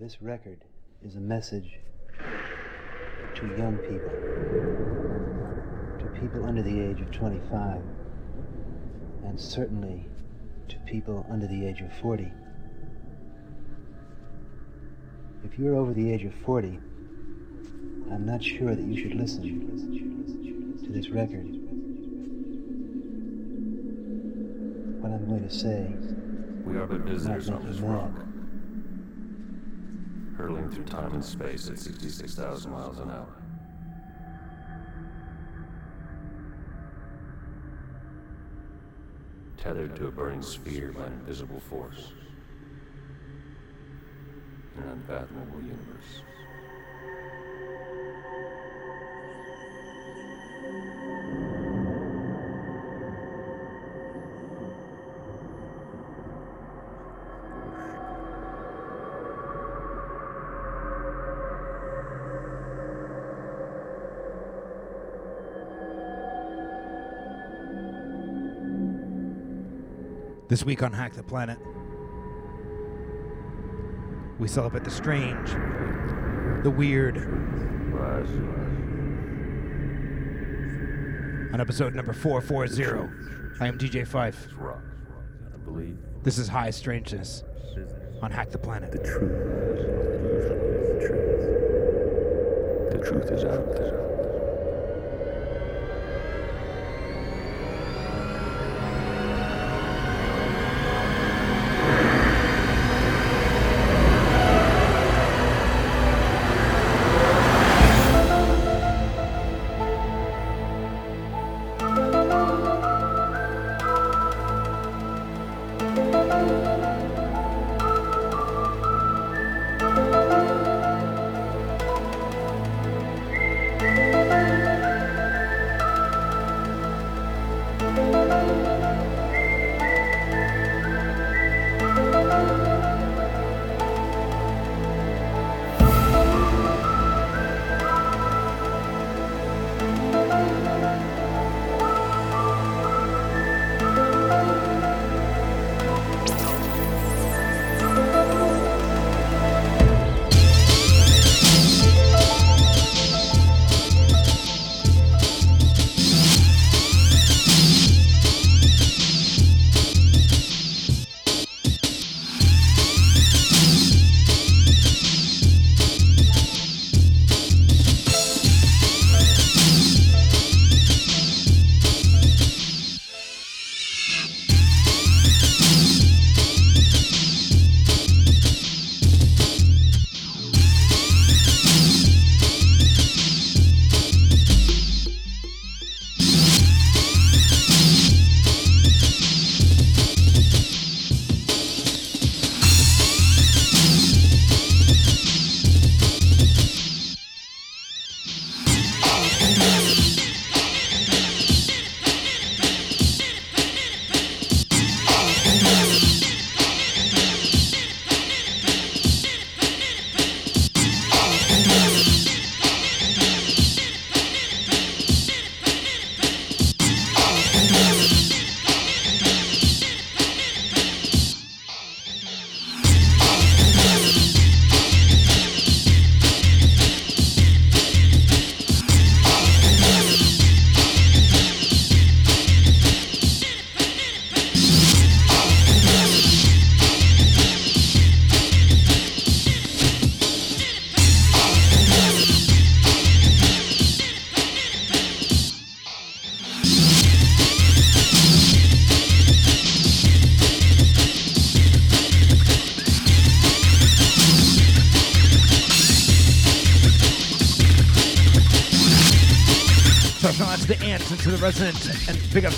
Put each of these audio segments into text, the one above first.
This record is a message to young people, to people under the age of 25, and certainly to people under the age of 40. If you're over the age of 40, I'm not sure that you should listen to this record. What I'm going to say We are but visitors on this rock. Hurtling through time and space at 66,000 miles an hour. Tethered to a burning sphere by an invisible force. In an unfathomable universe. This week on Hack the Planet, we celebrate the strange, the weird, on episode number 440. I am DJ Pfeif. This is High Strangeness on Hack the Planet. the truth The truth is out there.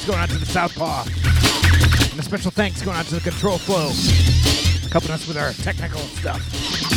Ups going out to the Southpaw. And a special thanks going out to the Control Flow, helping us with our technical stuff.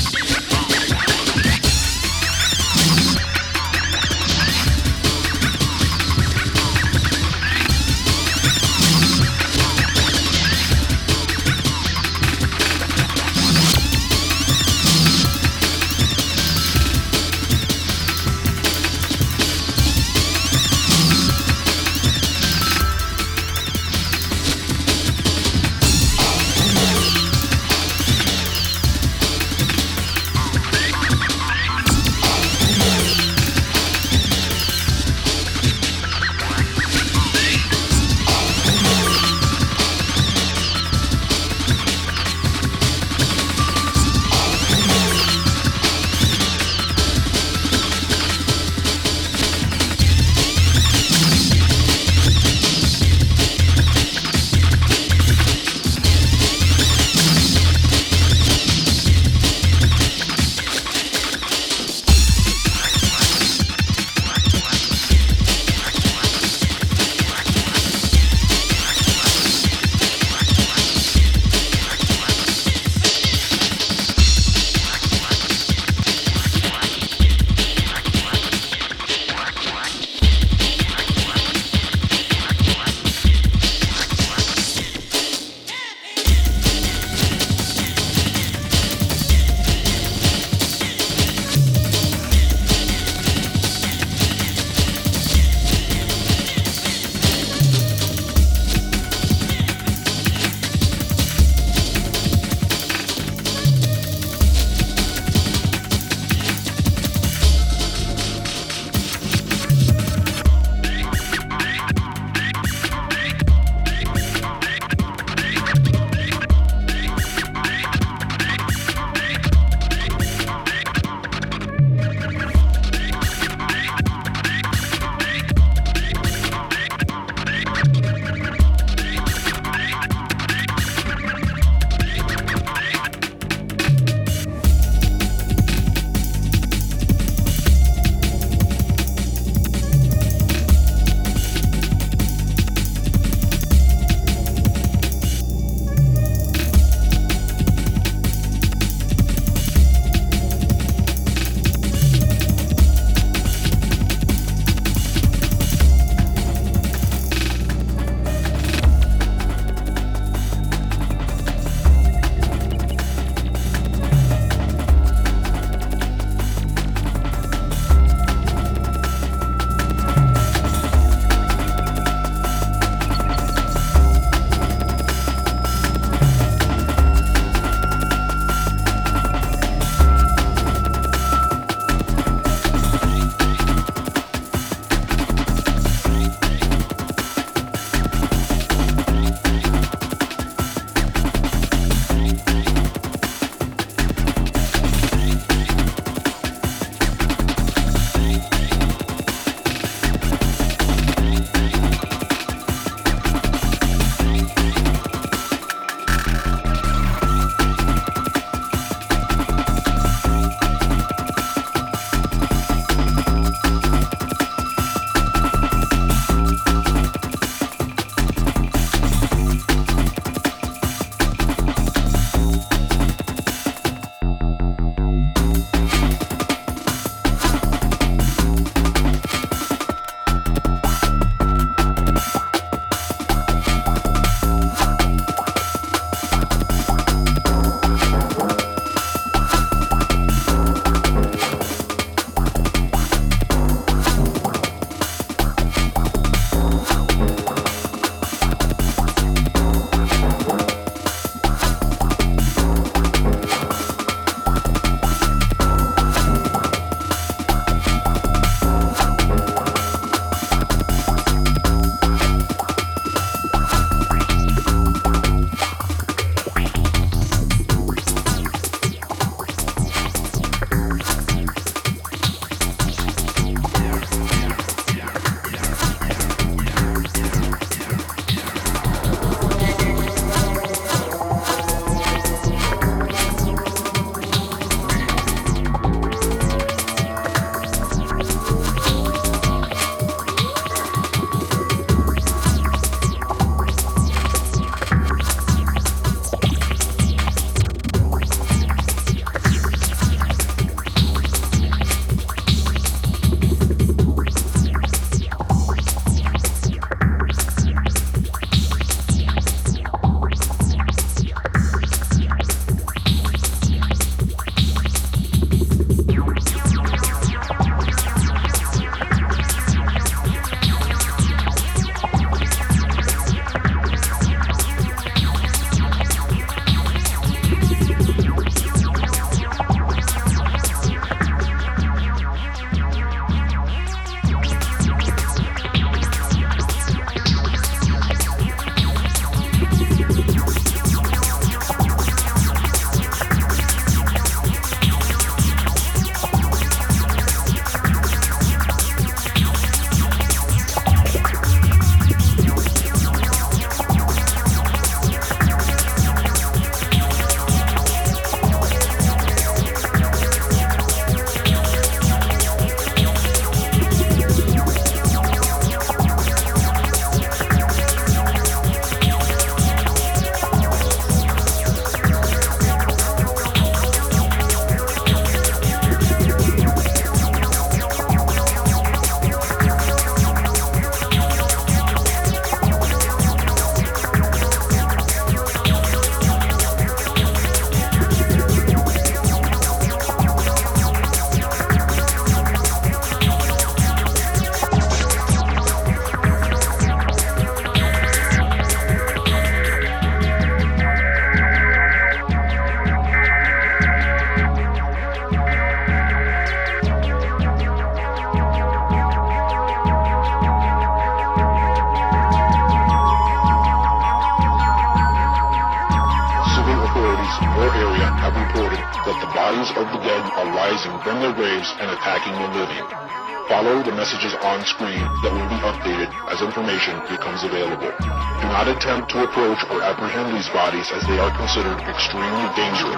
As information becomes available. Do not attempt to approach or apprehend these bodies as they are considered extremely dangerous.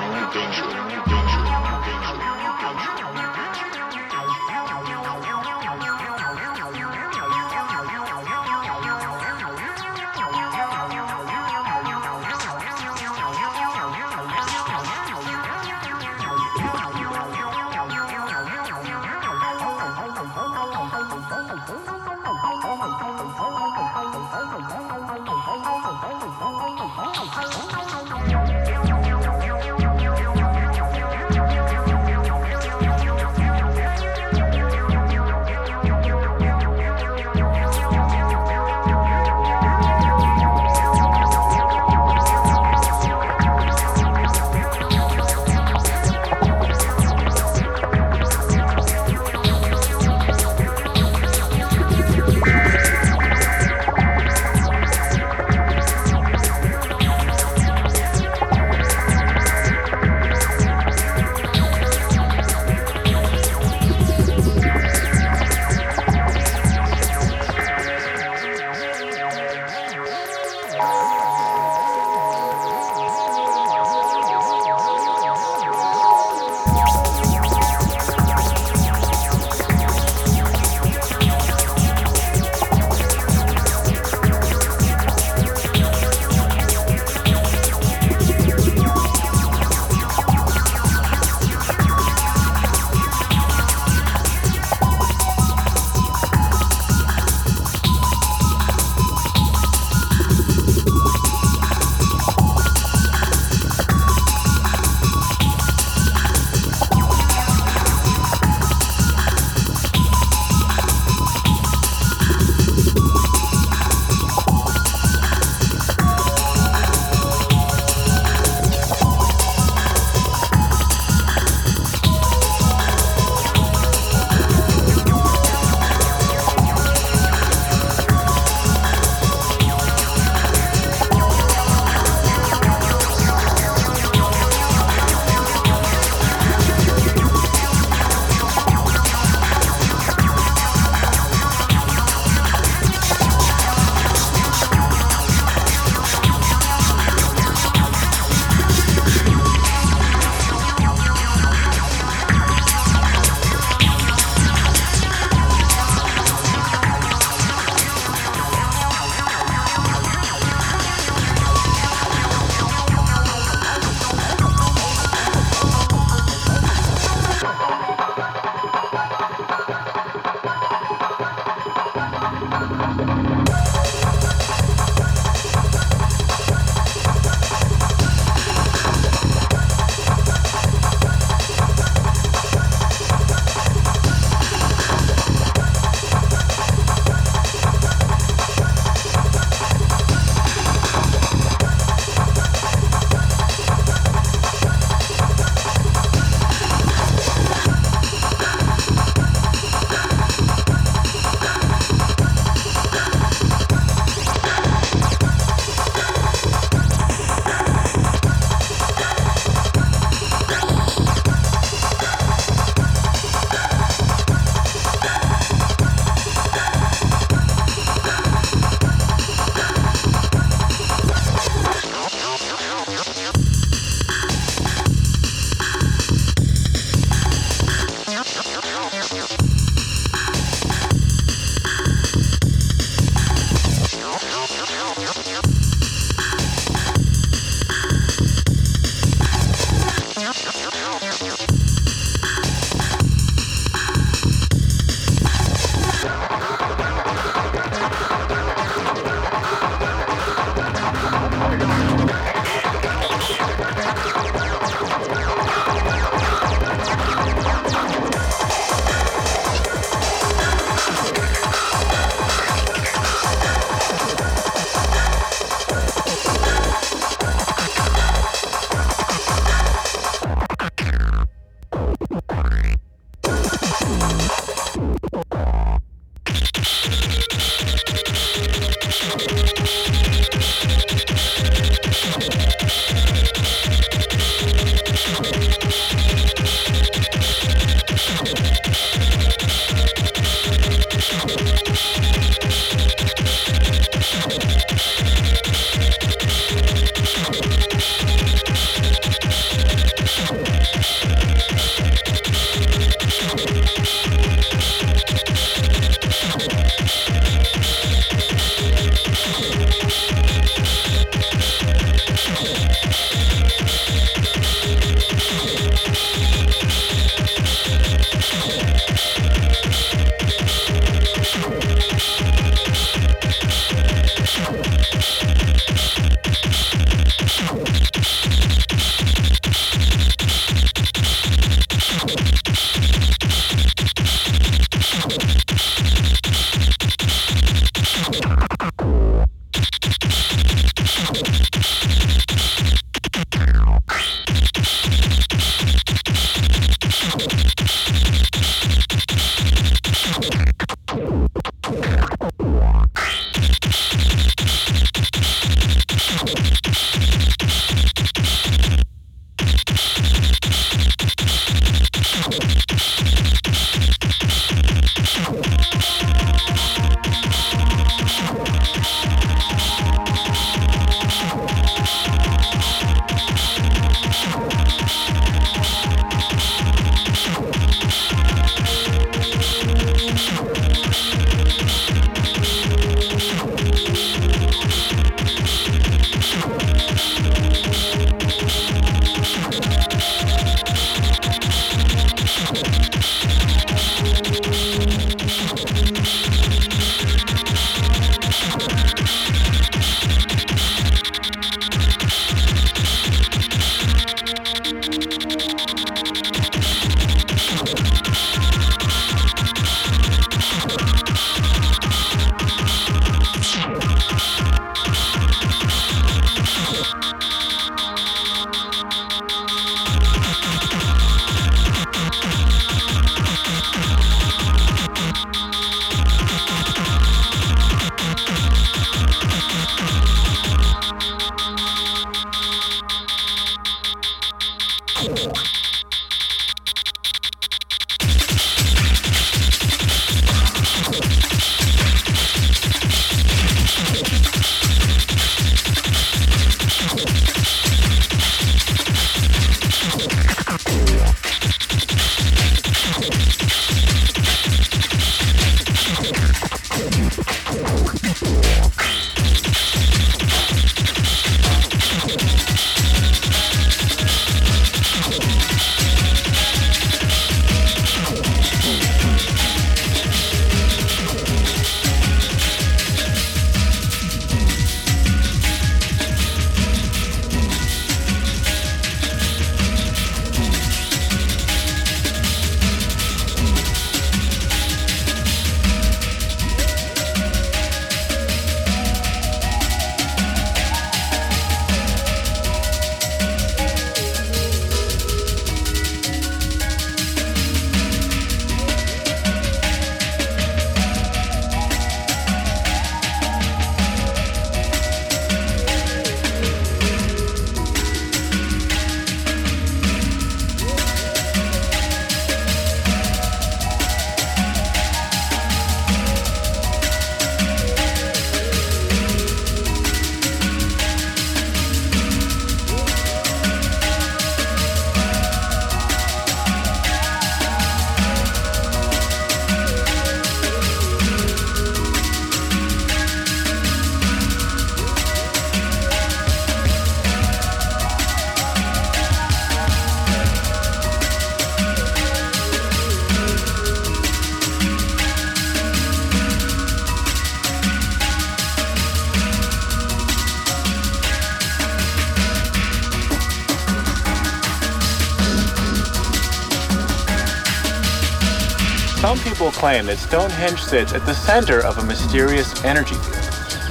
People claim that Stonehenge sits at the center of a mysterious energy field,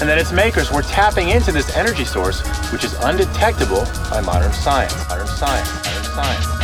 and that its makers were tapping into this energy source, which is undetectable by modern science. Modern science. Modern science. Modern science.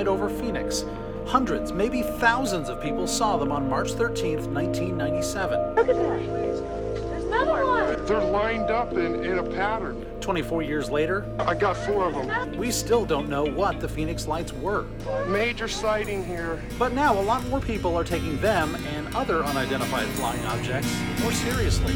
Right over Phoenix. Hundreds, maybe thousands of people saw them on March 13th, 1997. Look at that. There's another one. They're lined up in, in a pattern. 24 years later, I got four of them. we still don't know what the Phoenix lights were. Major sighting here. But now a lot more people are taking them and other unidentified flying objects more seriously.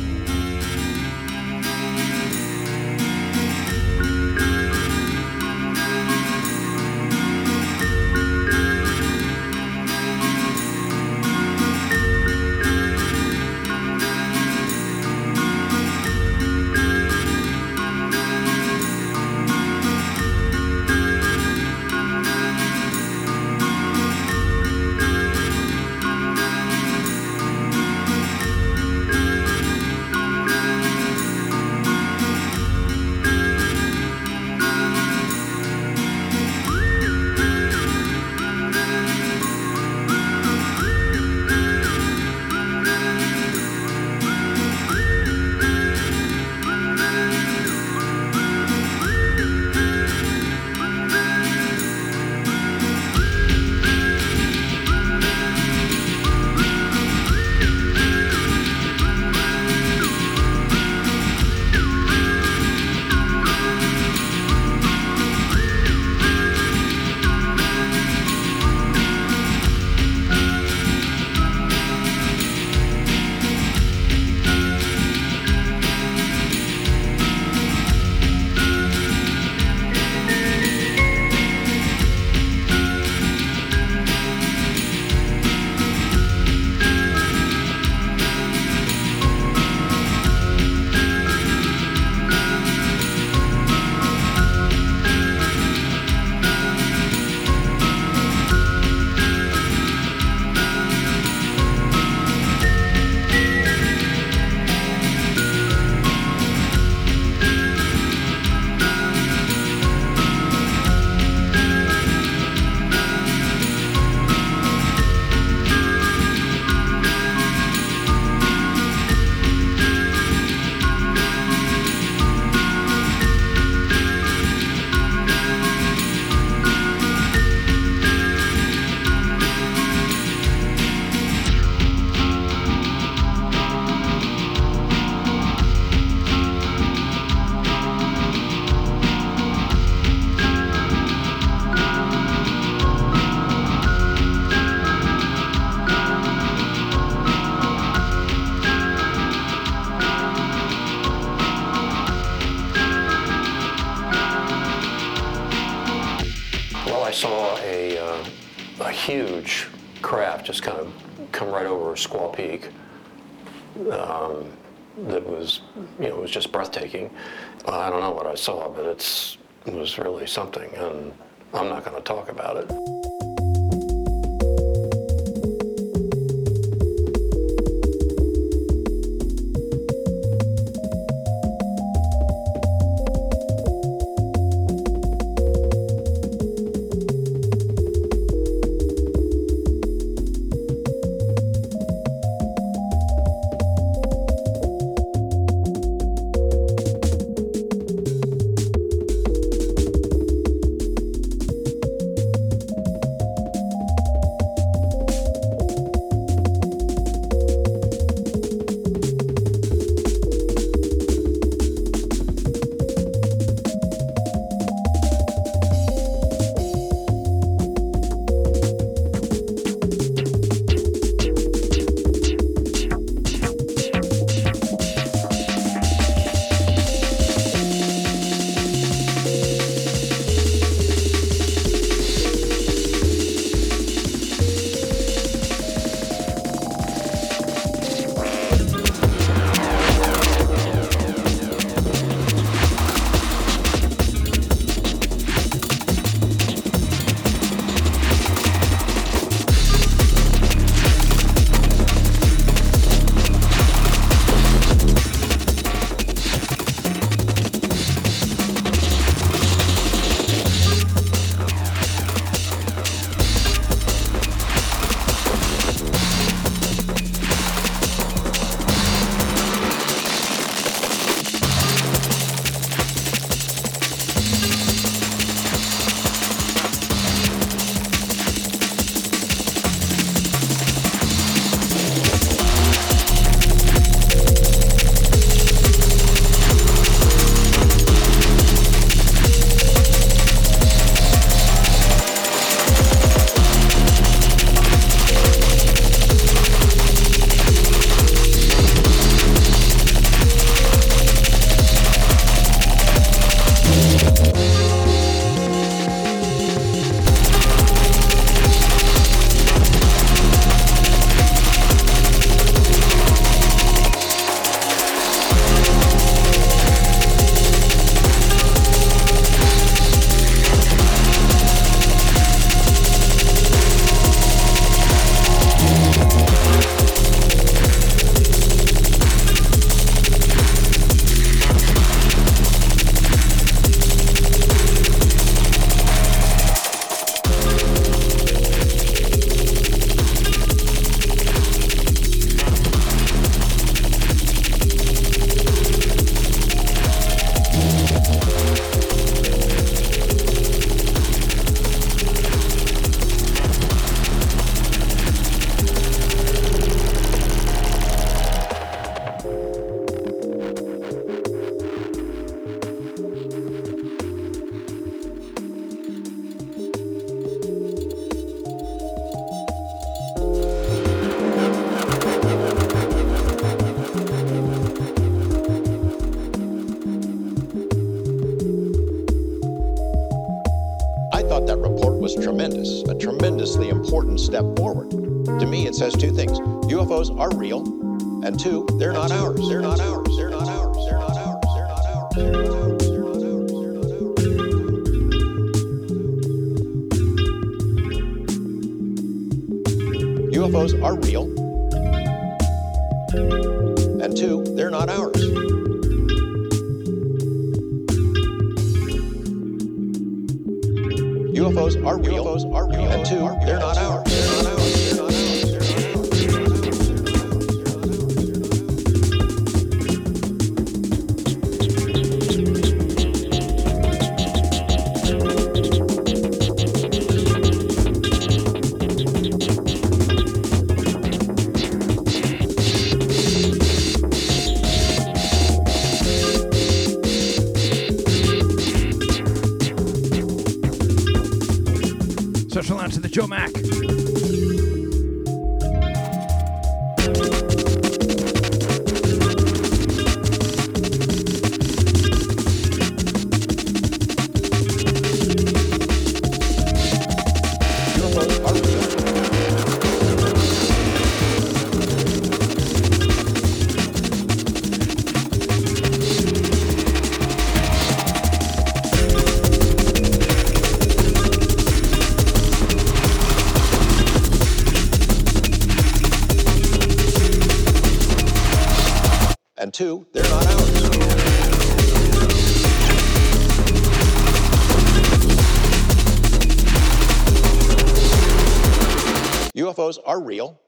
are real.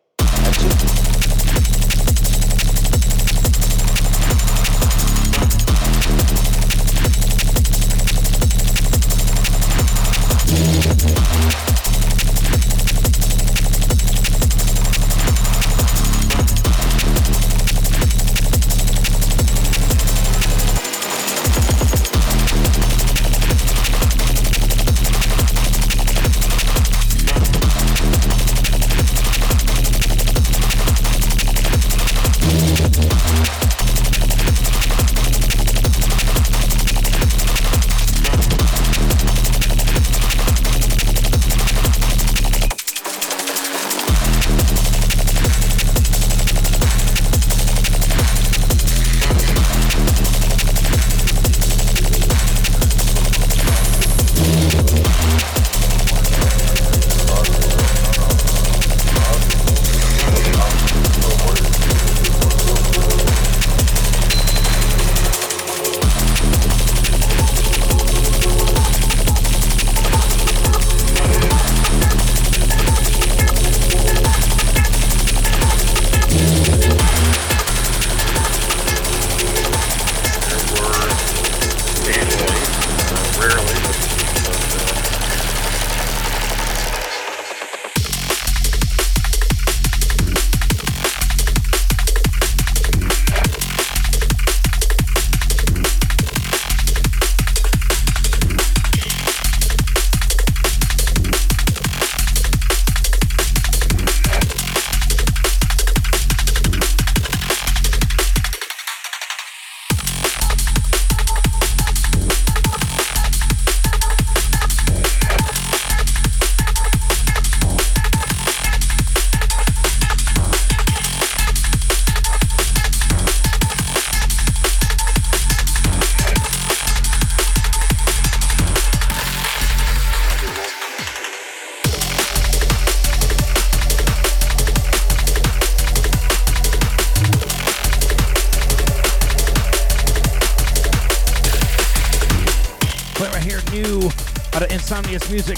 Music,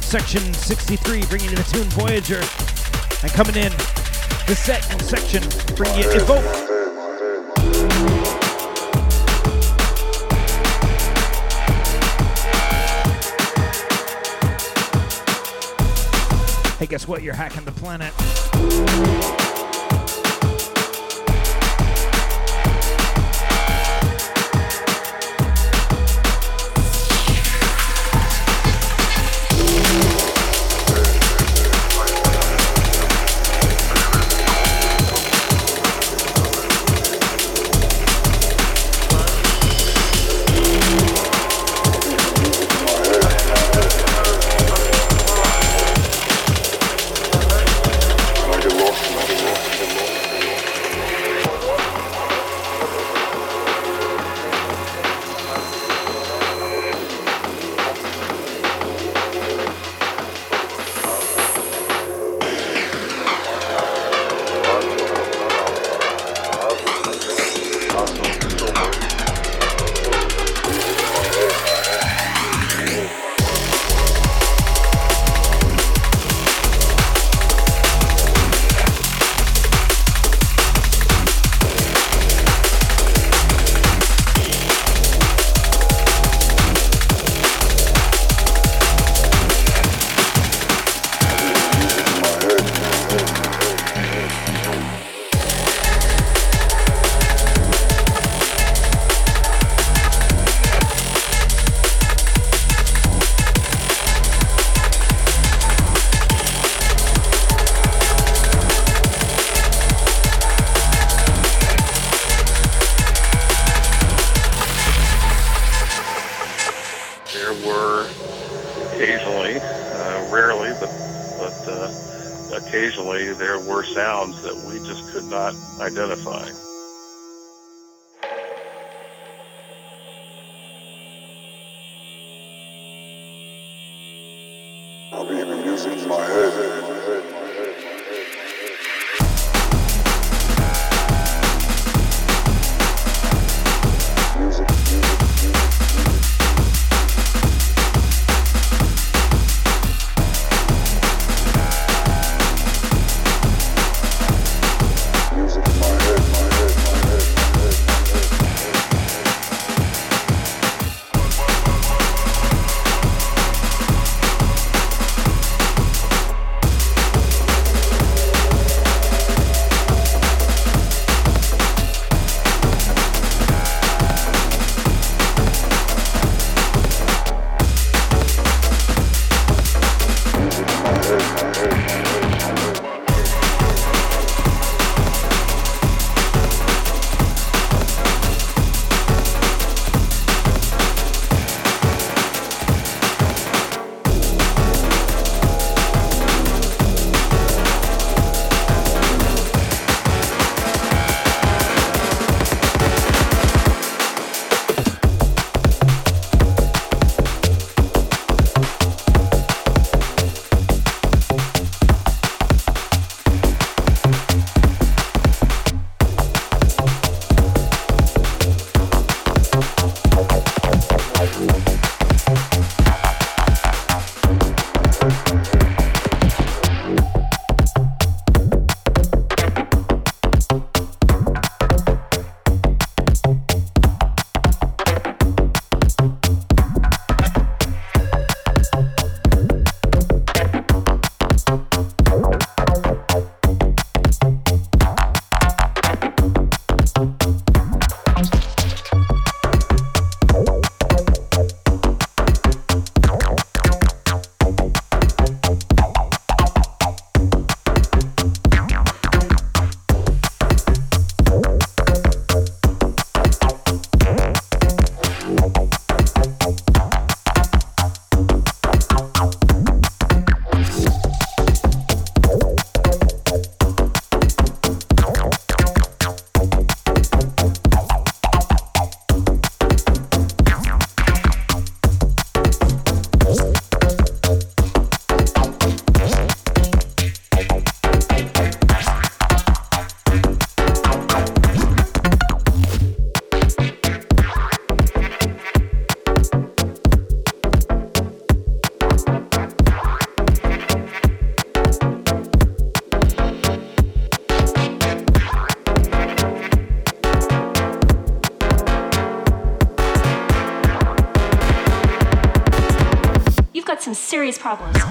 Section 63, bringing you the tune Voyager. And coming in, De Cet X Section, bringing you Evoke. Hey, guess what? You're hacking the planet. Problems.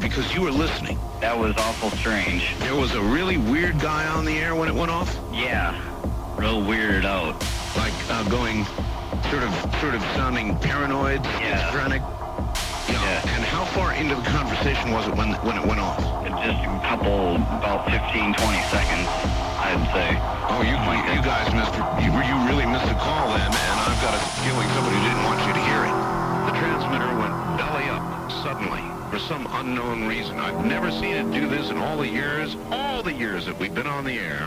Because you were listening. That was awful strange. There was a really weird guy on the air when it went off. Yeah, real weirded out. Like uh, going, sort of, sort of sounding paranoid, yeah. schizophrenic. Yeah. And how far into the conversation was it when when it went off? Just a couple, about 15, 20 seconds, I'd say. Oh, you you, you guys missed you, you really missed a call then, and I've got a feeling somebody didn't want you to hear it. The transmitter went belly up suddenly some unknown reason. I've never seen it do this in all the years, all the years that we've been on the air.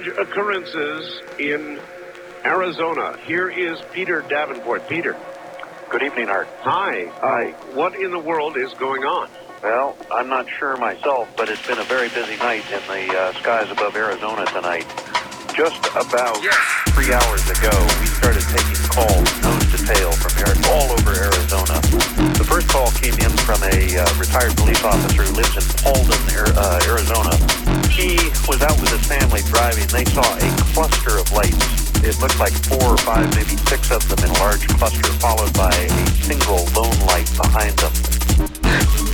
Strange occurrences in Arizona. Here is Peter Davenport. Peter. Good evening, Art. Hi. Hi. What in the world is going on? Well, I'm not sure myself, but it's been a very busy night in the uh, skies above Arizona tonight. Just about three hours ago, we started taking calls from all over Arizona. The first call came in from a uh, retired police officer who lives in Paulden, uh, Arizona. He was out with his family driving. They saw a cluster of lights. It looked like four or five, maybe six of them in a large cluster, followed by a single lone light behind them.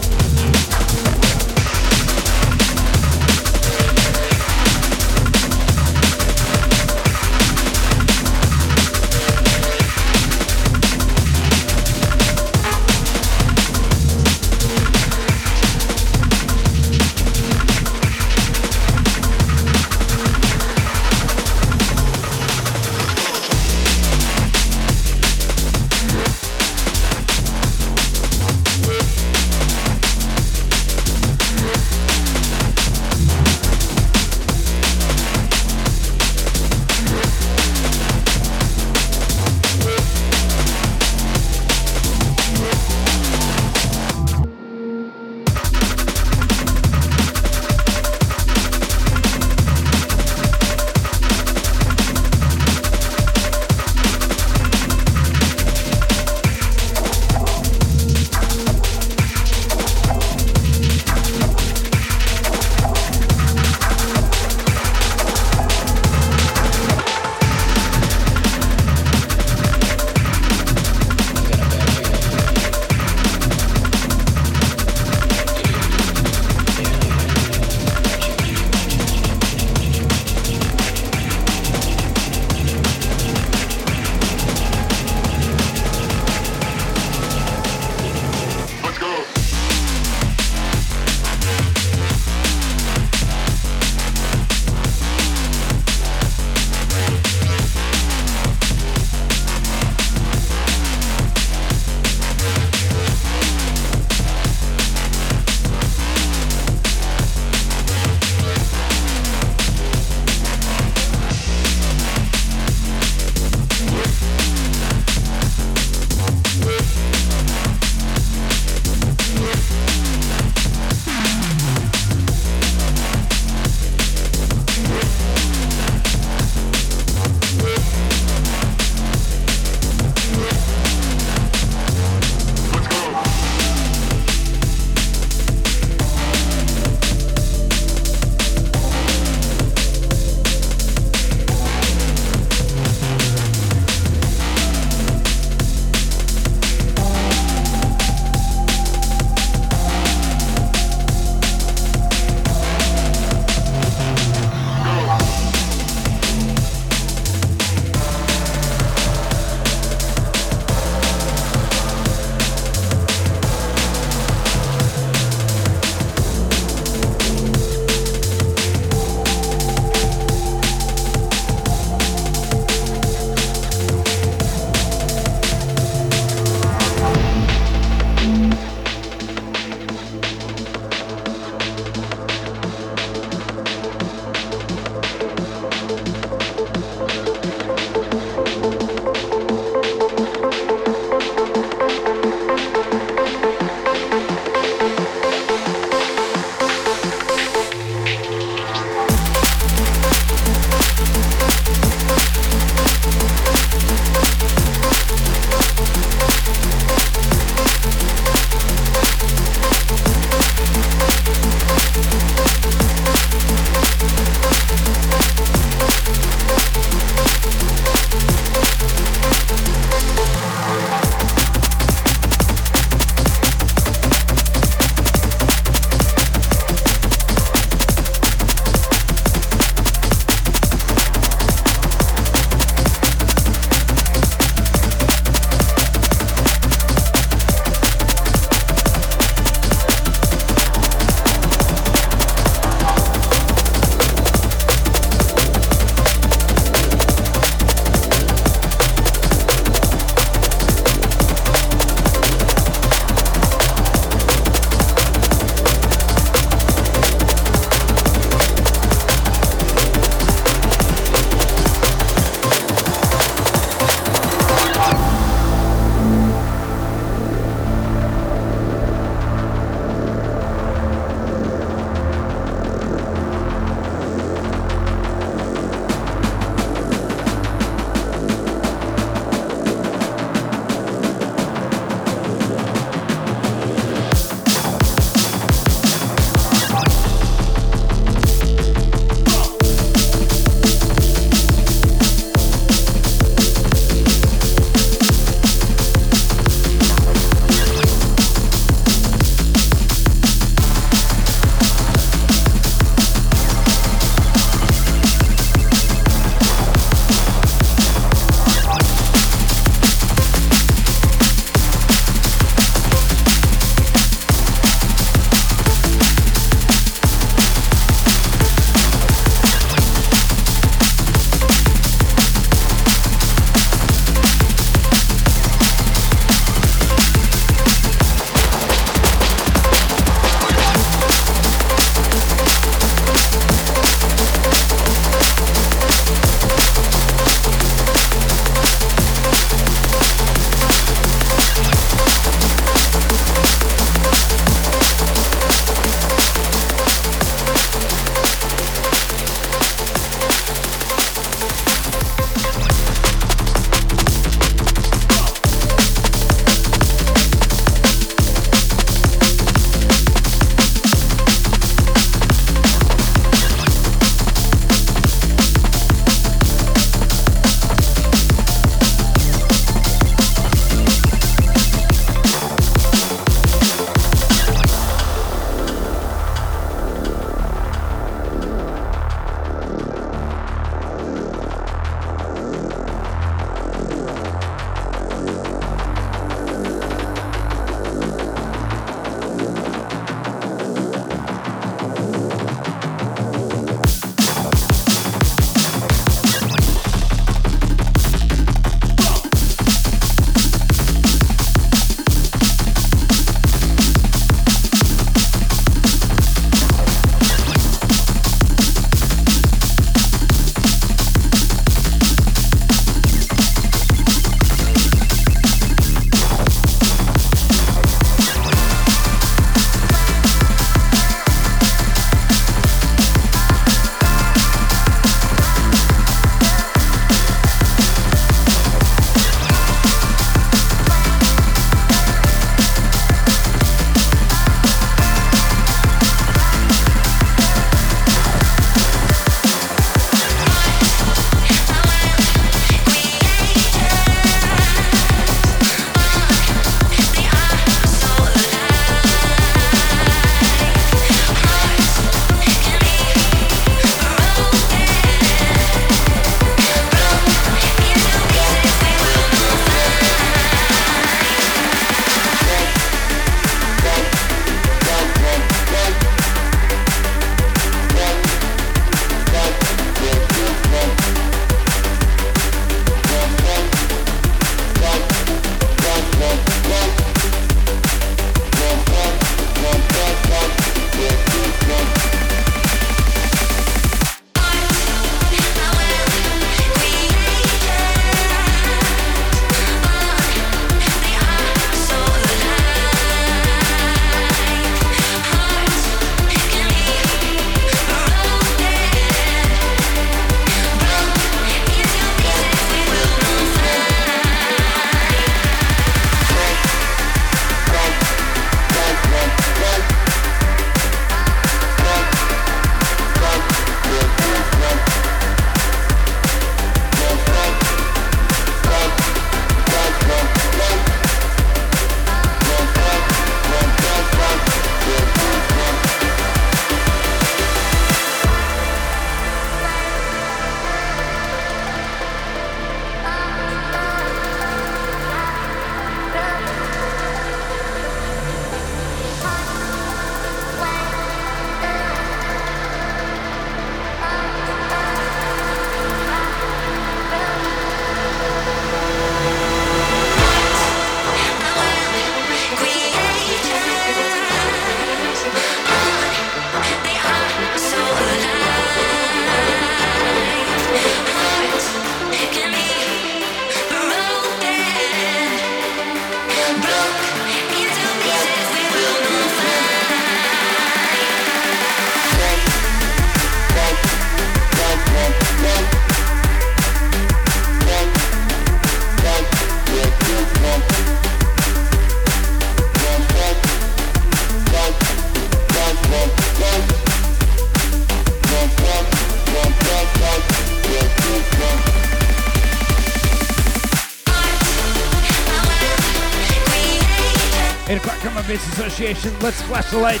Let's flash the light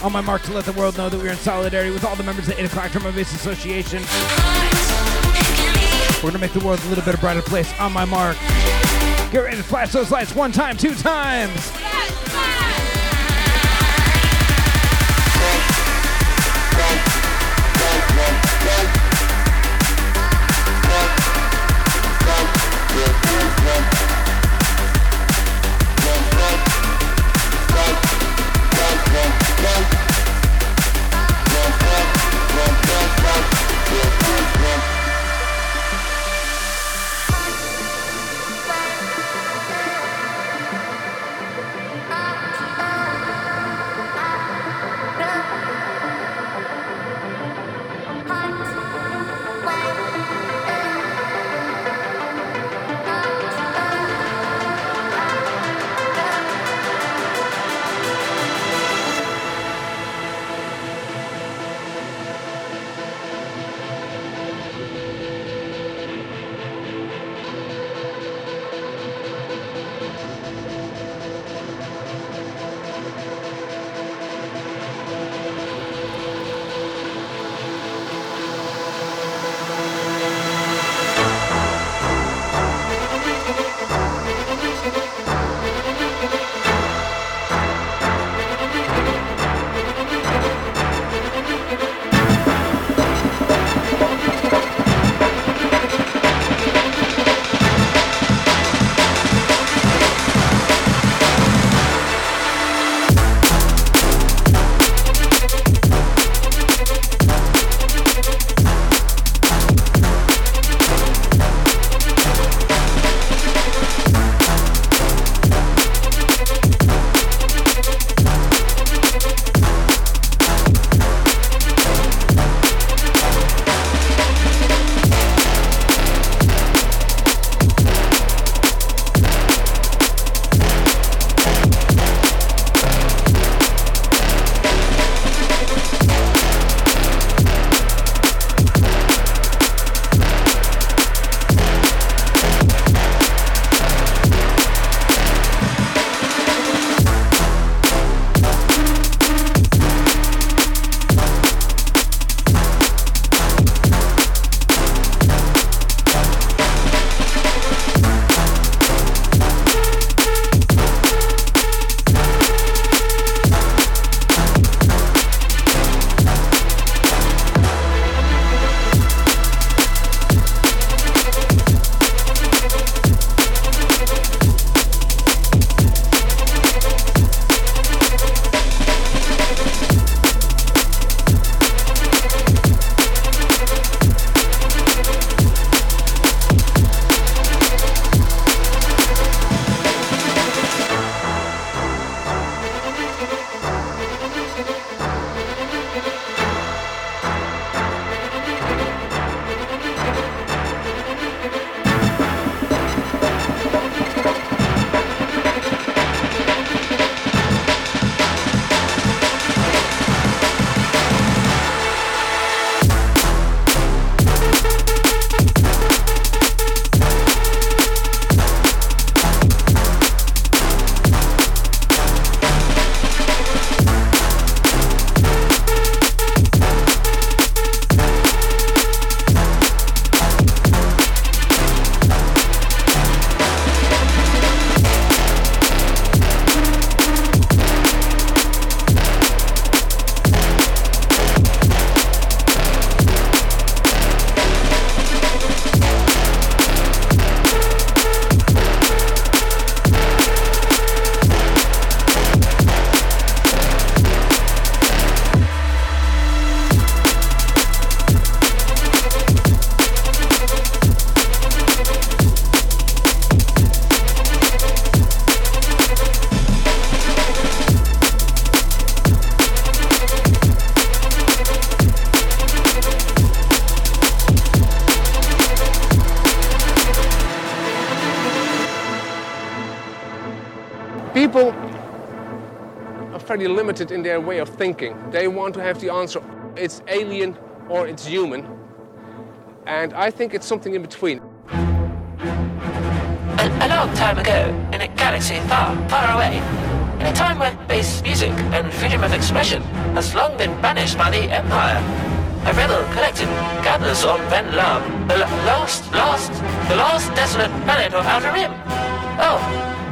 on my mark to let the world know that we are in solidarity with all the members of the Eight o'clock Drum Bass Association. We're gonna make the world a little bit brighter place on my mark. Get ready to flash those lights one time, two times. Fairly limited in their way of thinking. They want to have the answer it's alien or it's human. And I think it's something in between. A, a long time ago, in a galaxy far, far away, in a time when bass music and freedom of expression has long been banished by the Empire, a rebel collective gathers on Ven Lam, the last, last, the last desolate planet of Outer Rim. Oh,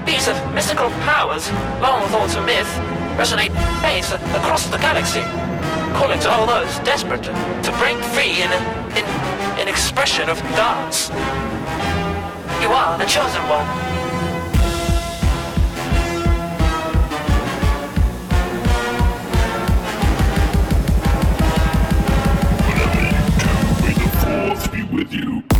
these of mystical powers, long thought a myth, resonate bass across the galaxy, calling to all those desperate to, break free in, an in, in expression of dance. You are the chosen one. With you.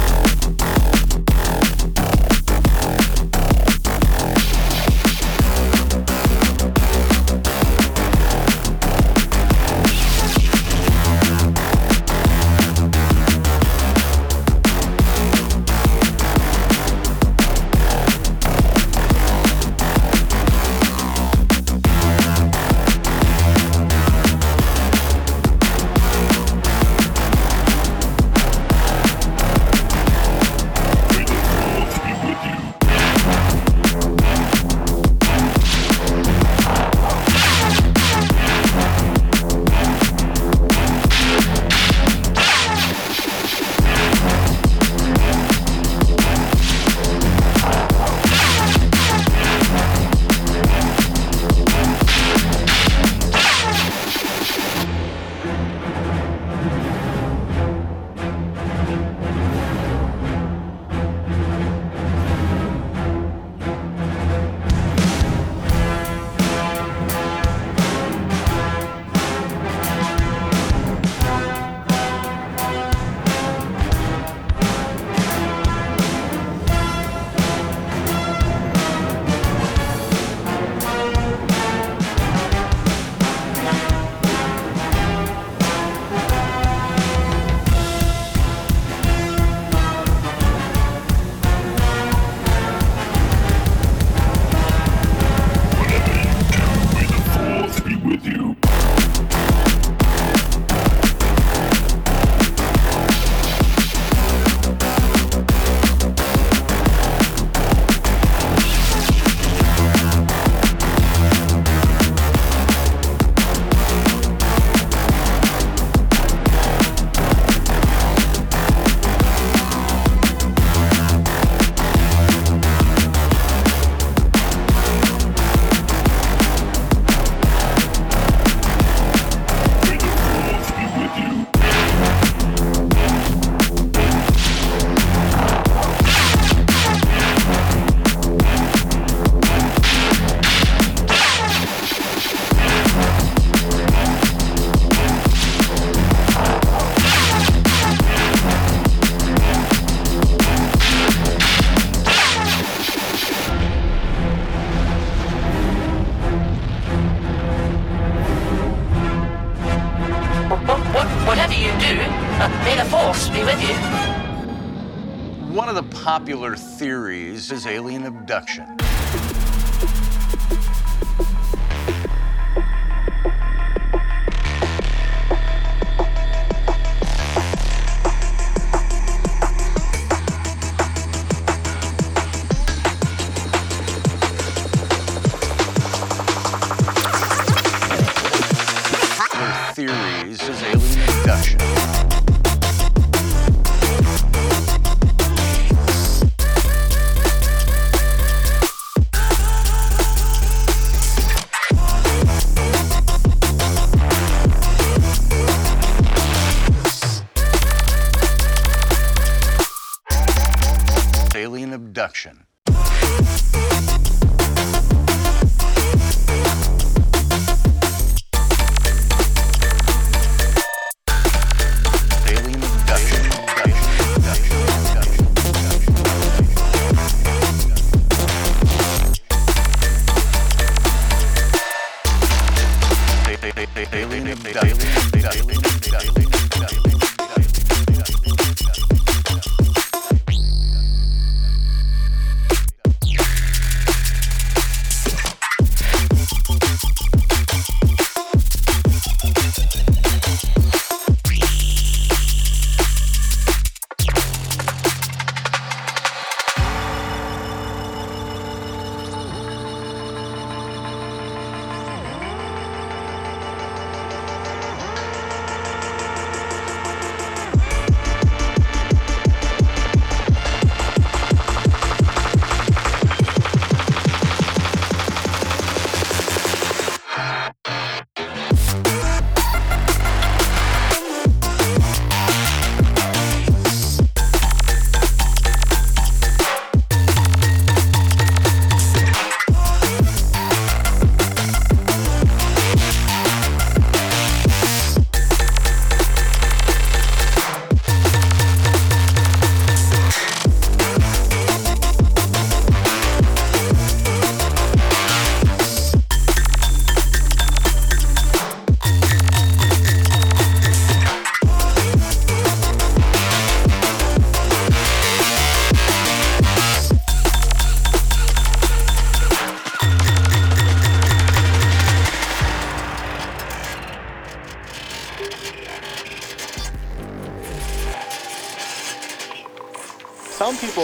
One of the popular theories is alien abduction.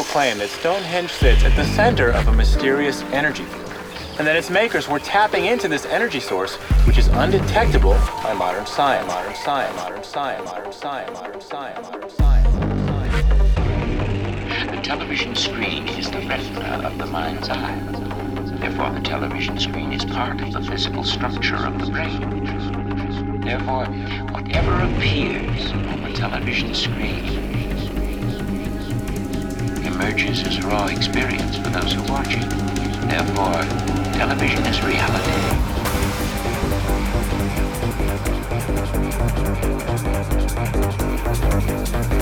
Claim that Stonehenge sits at the center of a mysterious energy field, and that its makers were tapping into this energy source, which is undetectable by modern science. Modern science. Modern science. Modern science. Modern science. Modern science. The television screen is the retina of the mind's eye. Therefore, the television screen is part of the physical structure of the brain. Therefore, whatever appears on the television screen emerges as raw experience for those who watch it. Therefore, television is reality. The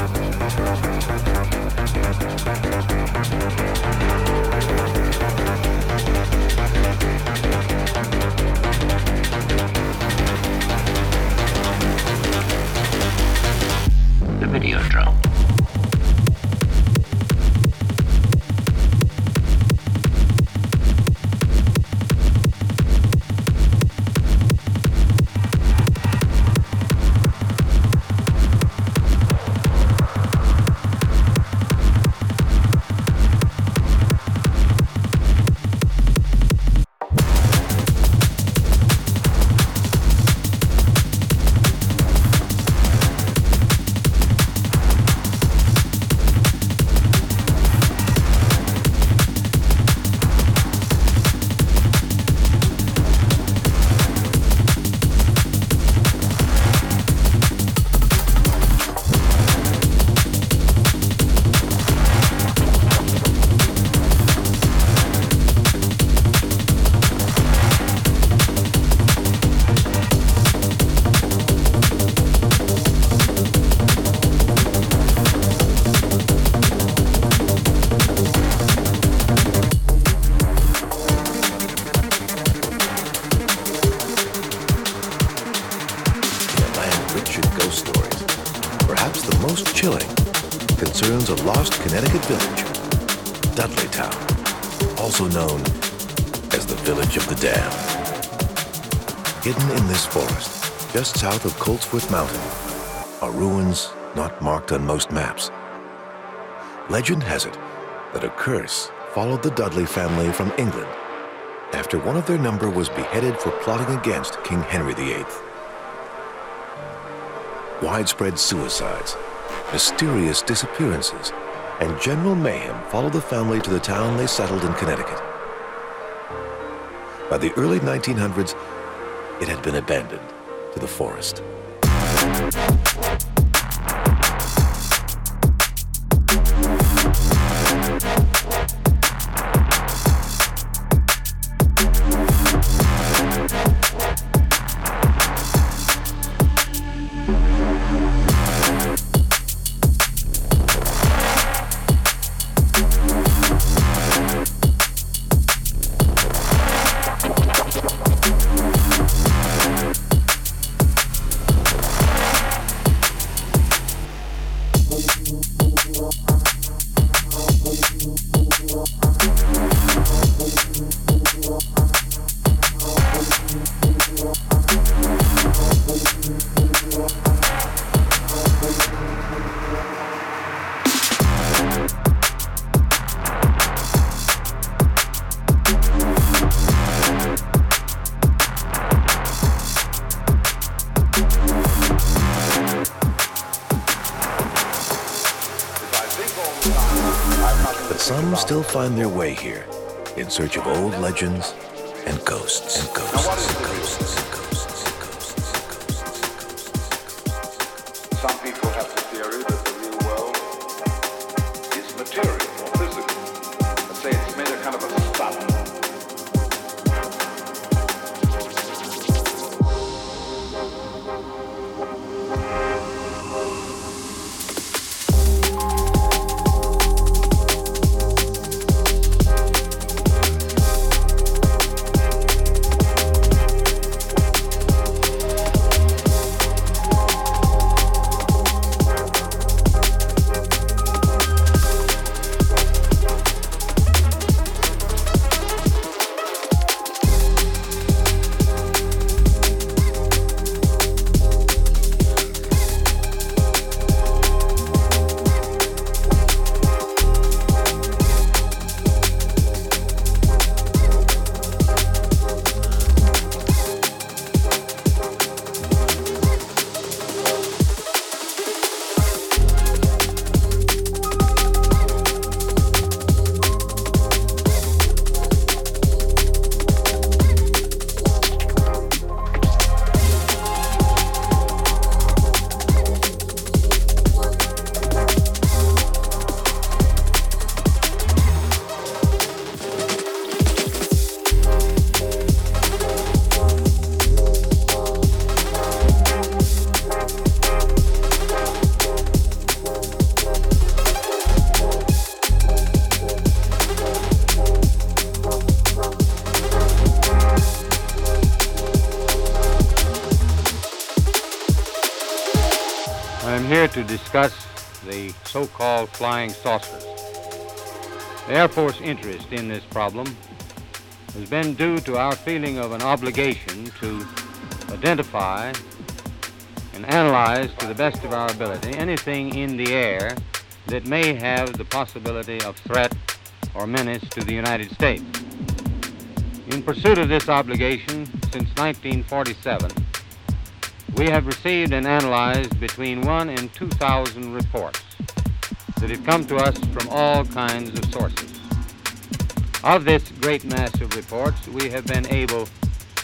south Mountain, are ruins not marked on most maps. Legend has it that a curse followed the Dudley family from England after one of their number was beheaded for plotting against King Henry VIII widespread suicides, mysterious disappearances, and general mayhem followed the family to the town they settled in Connecticut. By the early 1900s, it had been abandoned to the forest. But find their way here in search of old legends flying saucers. The Air Force interest in this problem has been due to our feeling of an obligation to identify and analyze to the best of our ability anything in the air that may have the possibility of threat or menace to the United States. In pursuit of this obligation, since 1947, we have received and analyzed between one and 2,000 reports that have come to us from all kinds of sources. Of this great mass of reports, we have been able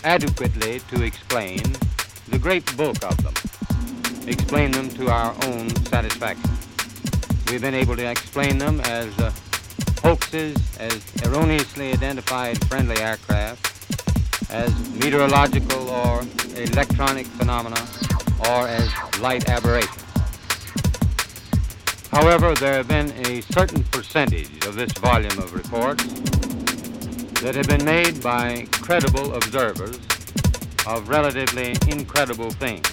adequately to explain the great bulk of them, explain them to our own satisfaction. We've been able to explain them as uh, hoaxes, as erroneously identified friendly aircraft, as meteorological or electronic phenomena, or as light aberrations. However, there have been a certain percentage of this volume of reports that have been made by credible observers of relatively incredible things.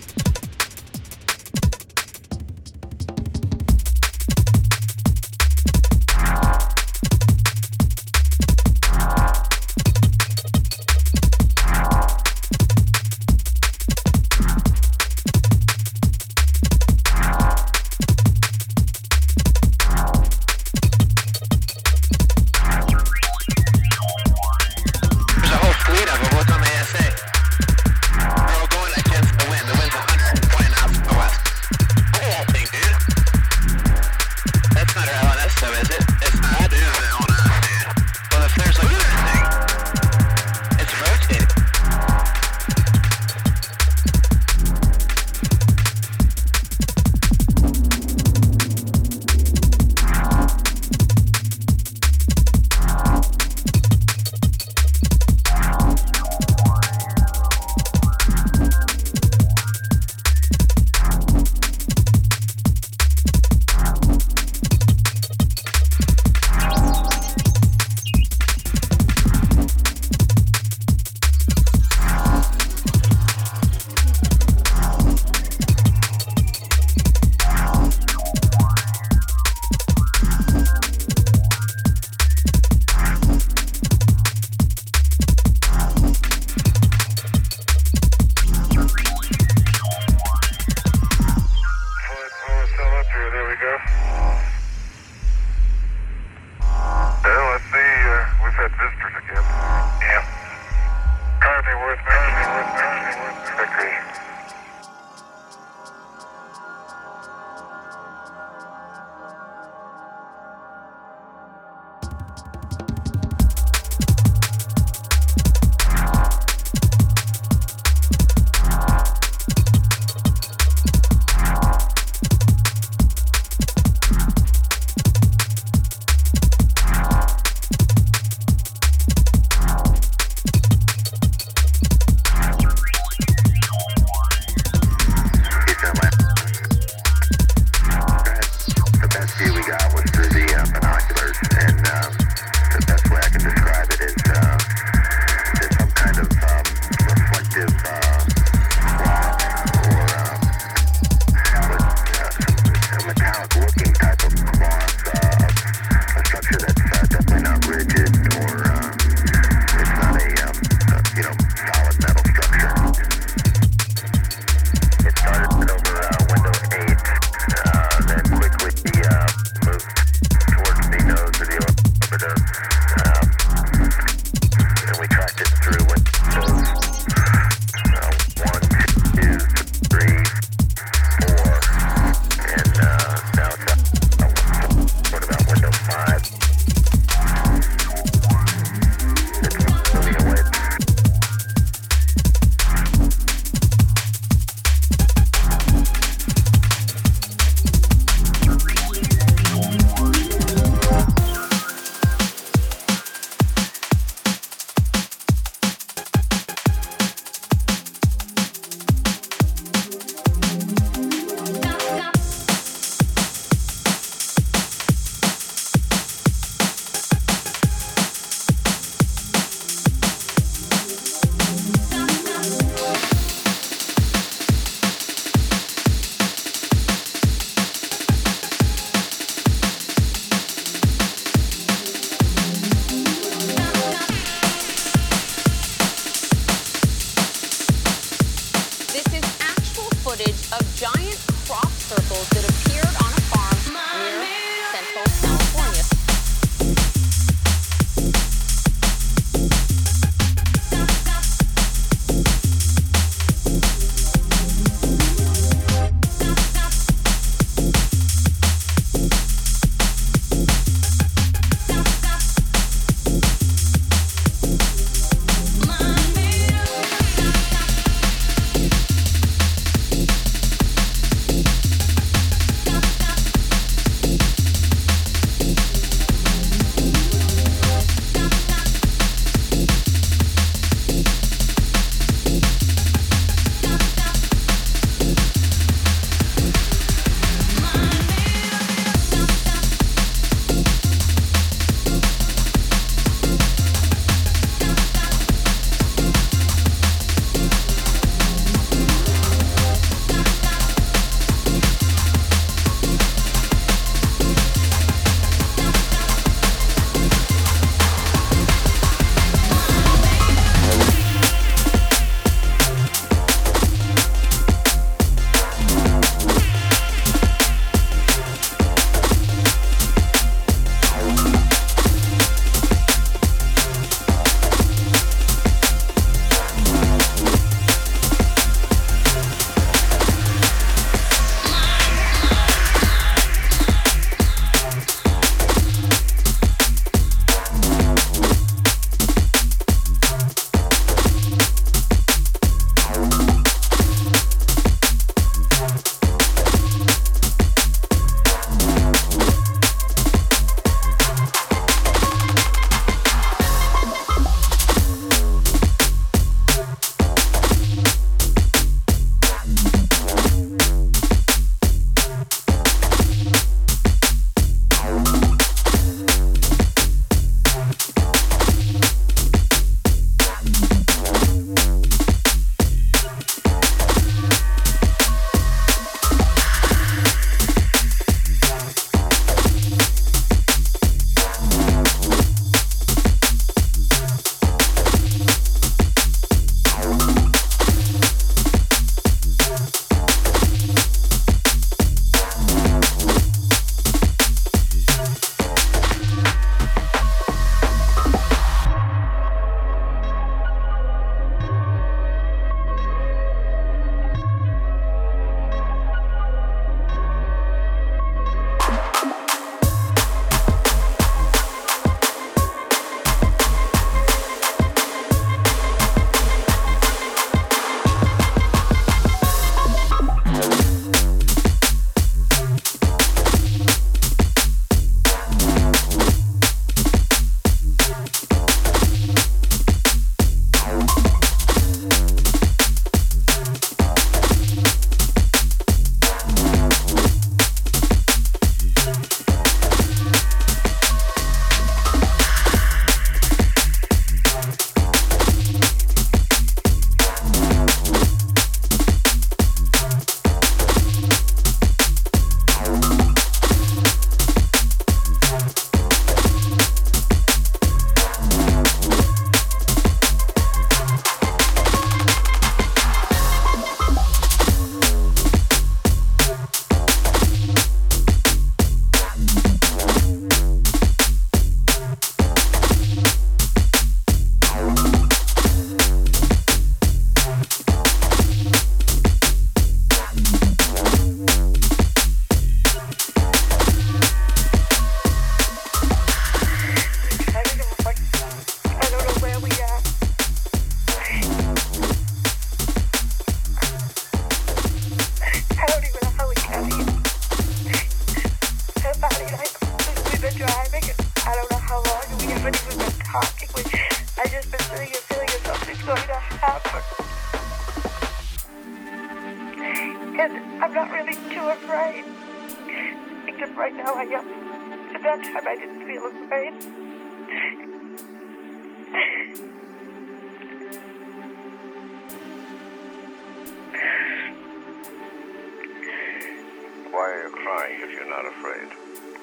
Are crying if you're not afraid?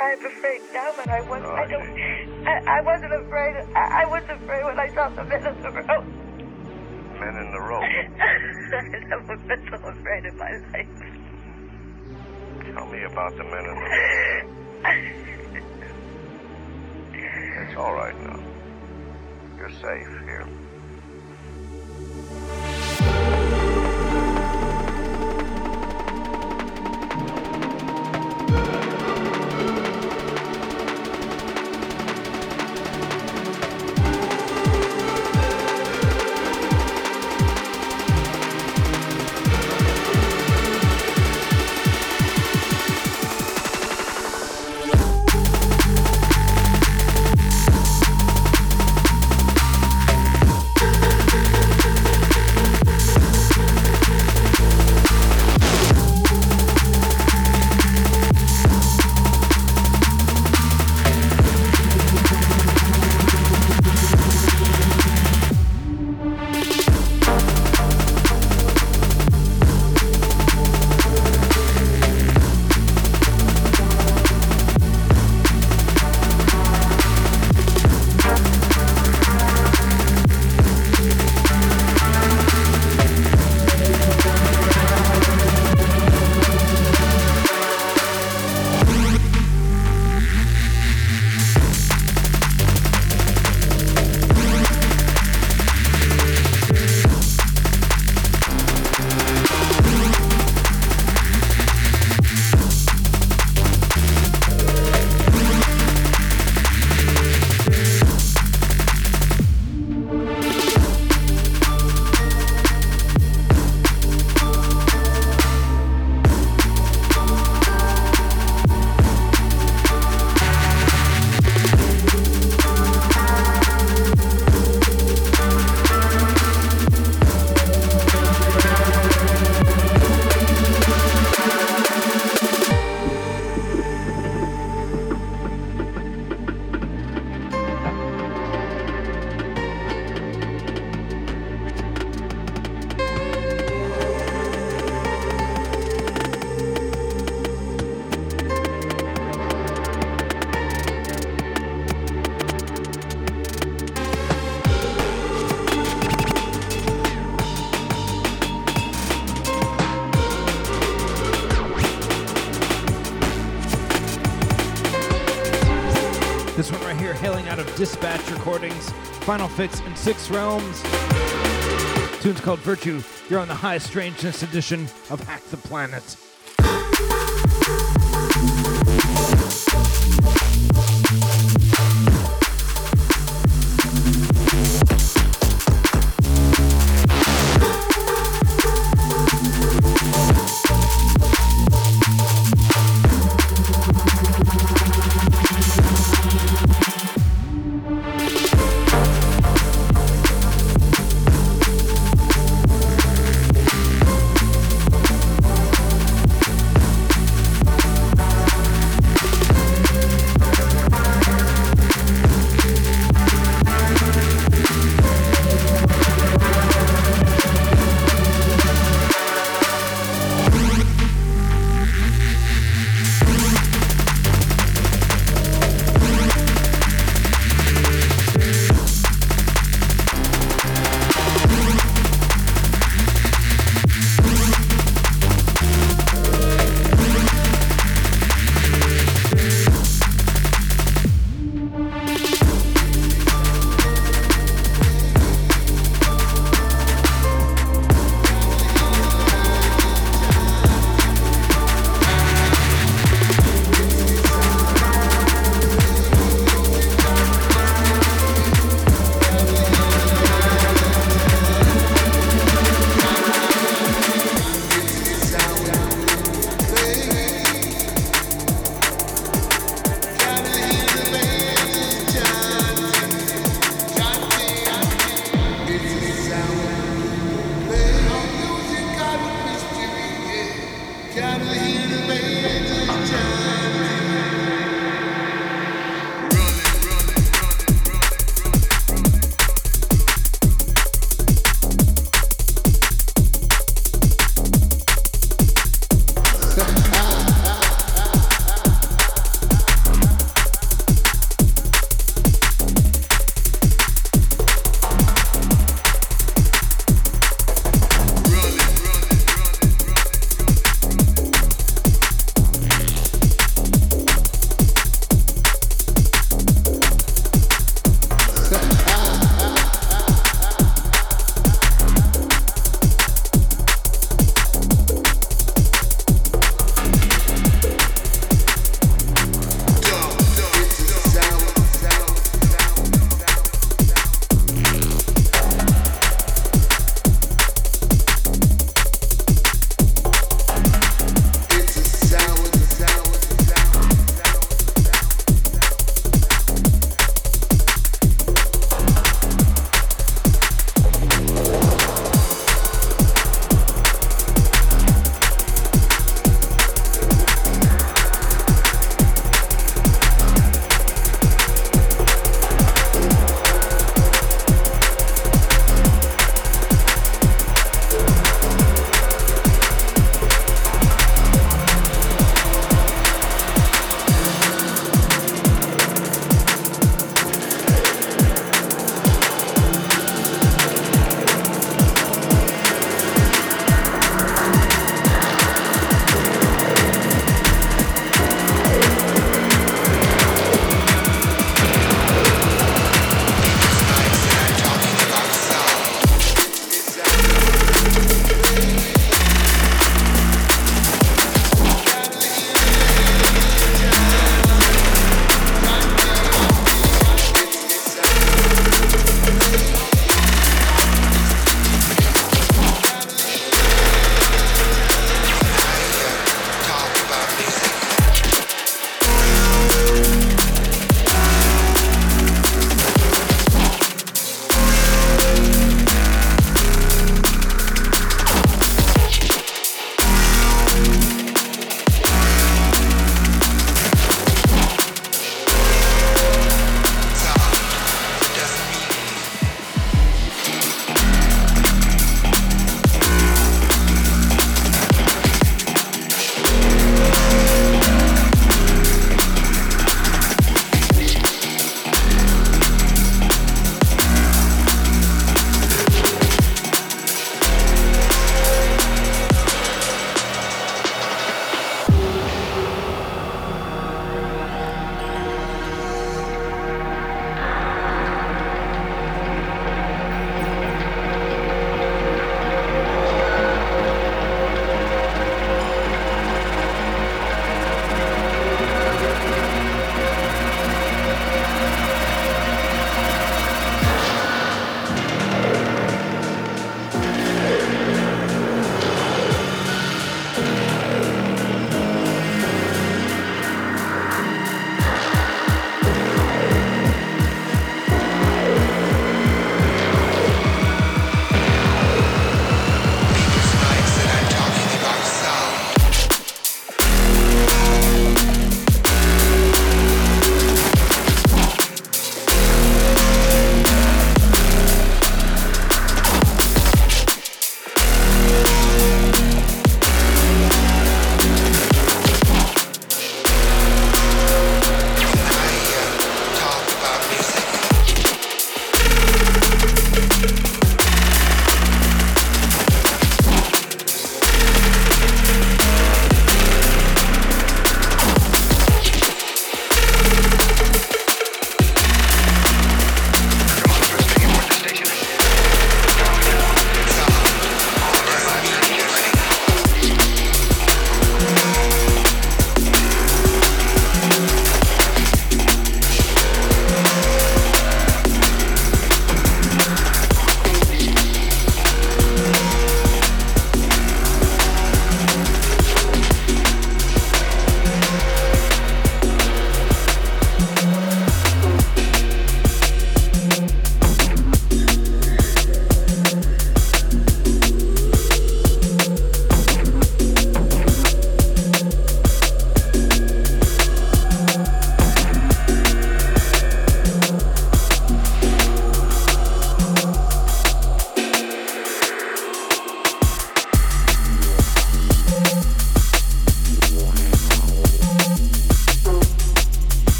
I'm afraid now, but I wasn't. I don't I, I wasn't afraid I, I was afraid when I saw the men in the road. men in the rope. I've never been so afraid in my life. Tell me about the men in the rope. It's all right now. You're safe here. Finalfix in Six Realms. Tune's called Virtue. You're on the High Strangeness edition of Hack the Planet.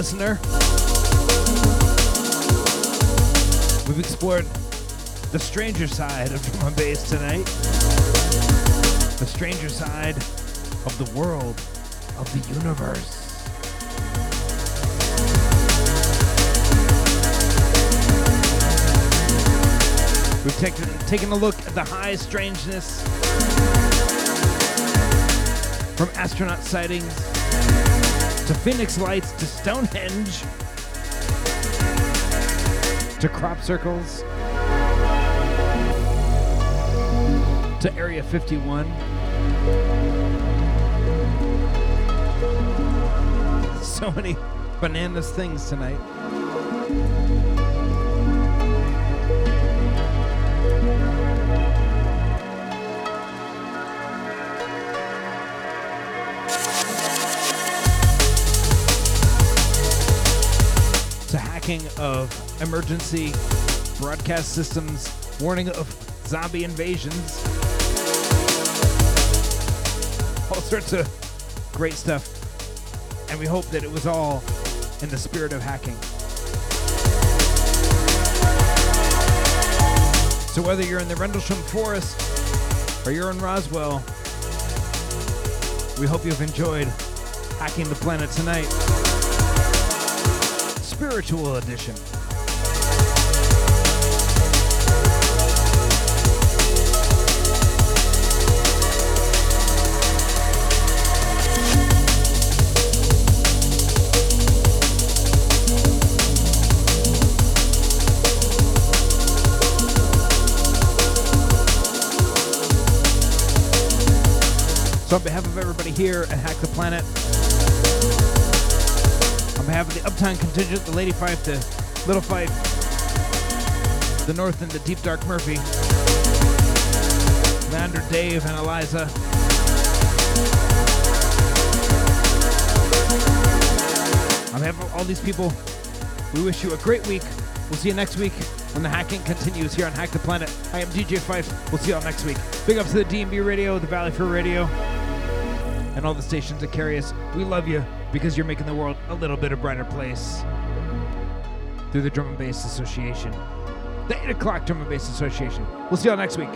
Listener. We've explored the stranger side of drum and bass tonight. The stranger side of the world, of the universe. We've taken, taken a look at the high strangeness from astronaut sightings to Phoenix Lights to Stonehenge to crop circles to Area 51. So many bananas things tonight. Of emergency broadcast systems, warning of zombie invasions. All sorts of great stuff. And we hope that it was all in the spirit of hacking. So whether you're in the Rendlesham Forest or you're in Roswell, we hope you've enjoyed hacking the planet tonight spiritual edition. So, on behalf of everybody here at Hack the Planet, of the Uptown contingent, the Lady Pfeif, the Little Pfeif, the North and the Deep Dark Murphy, Lander, Dave, and Eliza. On behalf of all these people, we wish you a great week. We'll see you next week when the hacking continues here on Hack the Planet. I am DJ Pfeif. We'll see y'all next week. Big ups to the DNB Radio, the Valley Free Radio, and all the stations that carry us. We love you because you're making the world a little bit a brighter place through the Drum and Bass Association, the 8 o'clock Drum and Bass Association. We'll see y'all next week.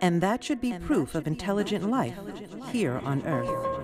And that should be proof of intelligent life here on Earth.